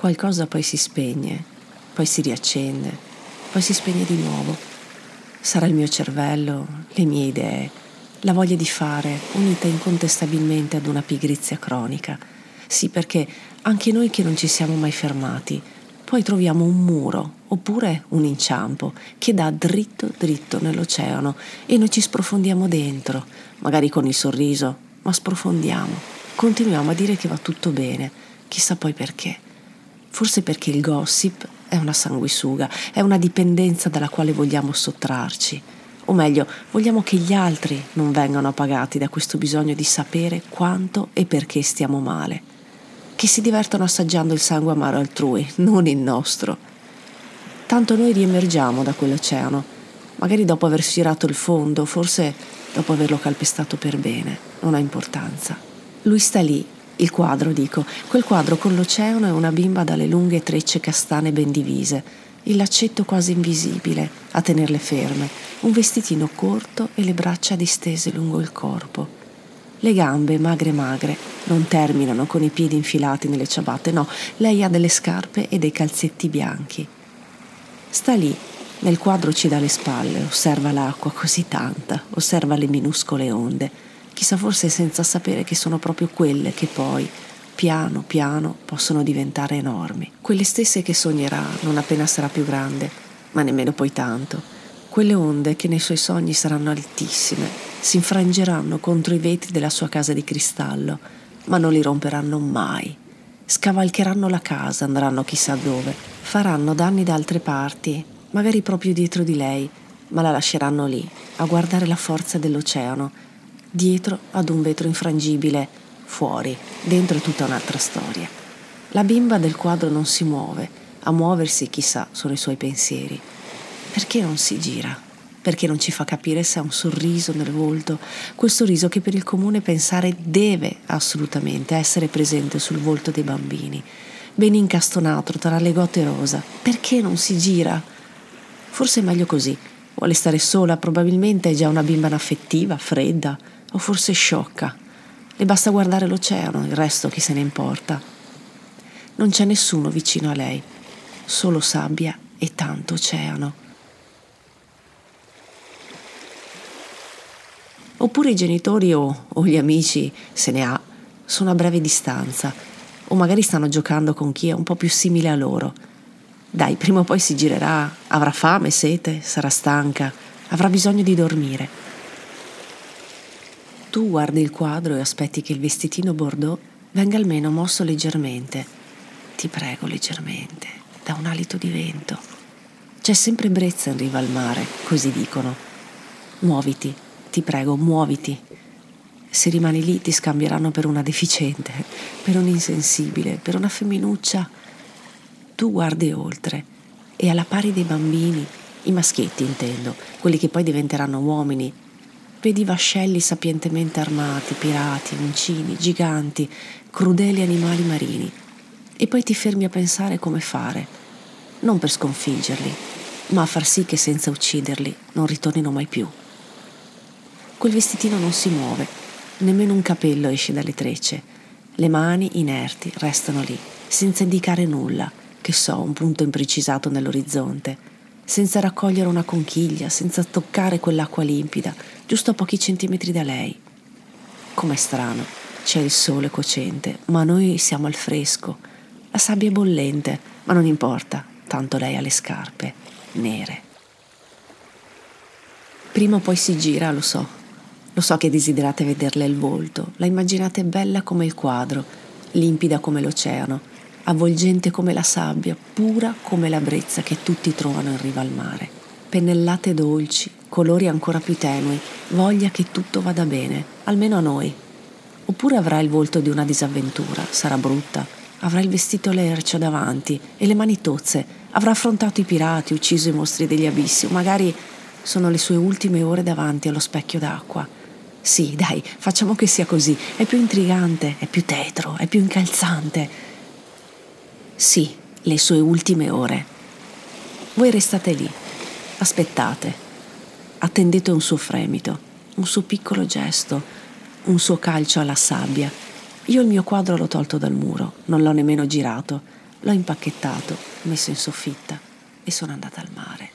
Qualcosa poi si spegne, poi si riaccende, poi si spegne di nuovo. Sarà il mio cervello, le mie idee, la voglia di fare, unita incontestabilmente ad una pigrizia cronica. Sì, perché anche noi che non ci siamo mai fermati, poi troviamo un muro oppure un inciampo che dà dritto dritto nell'oceano e noi ci sprofondiamo dentro, magari con il sorriso, ma sprofondiamo. Continuiamo a dire che va tutto bene, chissà poi perché. Forse perché il gossip è una sanguisuga, è una dipendenza dalla quale vogliamo sottrarci. O meglio, vogliamo che gli altri non vengano appagati da questo bisogno di sapere quanto e perché stiamo male che si divertono assaggiando il sangue amaro altrui, non il nostro. Tanto noi riemergiamo da quell'oceano, magari dopo aver sfiorato il fondo, forse dopo averlo calpestato per bene, non ha importanza. Lui sta lì, il quadro dico, quel quadro con l'oceano e una bimba dalle lunghe trecce castane ben divise, il laccetto quasi invisibile a tenerle ferme, un vestitino corto e le braccia distese lungo il corpo. Le gambe, magre magre, non terminano con i piedi infilati nelle ciabatte, no, lei ha delle scarpe e dei calzetti bianchi. Sta lì, nel quadro ci dà le spalle, osserva l'acqua così tanta, osserva le minuscole onde, chissà forse senza sapere che sono proprio quelle che poi, piano piano, possono diventare enormi. Quelle stesse che sognerà non appena sarà più grande, ma nemmeno poi tanto quelle onde che nei suoi sogni saranno altissime, si infrangeranno contro i vetri della sua casa di cristallo, ma non li romperanno mai. Scavalcheranno la casa, andranno chissà dove, faranno danni da altre parti, magari proprio dietro di lei, ma la lasceranno lì, a guardare la forza dell'oceano, dietro ad un vetro infrangibile, fuori, dentro è tutta un'altra storia. La bimba del quadro non si muove, a muoversi, chissà, sono i suoi pensieri. Perché non si gira? Perché non ci fa capire se ha un sorriso nel volto, quel sorriso che per il comune pensare deve assolutamente essere presente sul volto dei bambini, ben incastonato tra le gote rosa. Perché non si gira? Forse è meglio così. Vuole stare sola, probabilmente è già una bimba inaffettiva, fredda, o forse sciocca. Le basta guardare l'oceano, il resto chi se ne importa. Non c'è nessuno vicino a lei, solo sabbia e tanto oceano. Oppure i genitori o, o gli amici, se ne ha, sono a breve distanza o magari stanno giocando con chi è un po' più simile a loro. Dai, prima o poi si girerà, avrà fame, sete, sarà stanca, avrà bisogno di dormire. Tu guardi il quadro e aspetti che il vestitino bordeaux venga almeno mosso leggermente. Ti prego leggermente, da un alito di vento. C'è sempre brezza in riva al mare, così dicono. Muoviti, ti prego, muoviti. Se rimani lì ti scambieranno per una deficiente, per un insensibile, per una femminuccia. Tu guardi oltre e alla pari dei bambini, i maschietti intendo, quelli che poi diventeranno uomini, vedi vascelli sapientemente armati, pirati, uncini, giganti, crudeli animali marini. E poi ti fermi a pensare come fare, non per sconfiggerli, ma a far sì che senza ucciderli non ritornino mai più. Quel vestitino non si muove, nemmeno un capello esce dalle trecce. Le mani, inerti, restano lì, senza indicare nulla, che so, un punto imprecisato nell'orizzonte, senza raccogliere una conchiglia, senza toccare quell'acqua limpida, giusto a pochi centimetri da lei. Com'è strano, c'è il sole cocente, ma noi siamo al fresco. La sabbia è bollente, ma non importa, tanto lei ha le scarpe nere. Prima o poi si gira, lo so, lo so che desiderate vederle il volto, la immaginate bella come il quadro, limpida come l'oceano, avvolgente come la sabbia, pura come la brezza che tutti trovano in riva al mare. Pennellate dolci, colori ancora più tenui, voglia che tutto vada bene, almeno a noi. Oppure avrà il volto di una disavventura, sarà brutta, avrà il vestito lercio davanti e le mani tozze, avrà affrontato i pirati, ucciso i mostri degli abissi, o magari sono le sue ultime ore davanti allo specchio d'acqua sì, dai, facciamo che sia così. È più intrigante, è più tetro, è più incalzante. Sì, le sue ultime ore. Voi restate lì, aspettate, attendete un suo fremito, un suo piccolo gesto, un suo calcio alla sabbia. Io il mio quadro l'ho tolto dal muro, non l'ho nemmeno girato. L'ho impacchettato, messo in soffitta e sono andata al mare.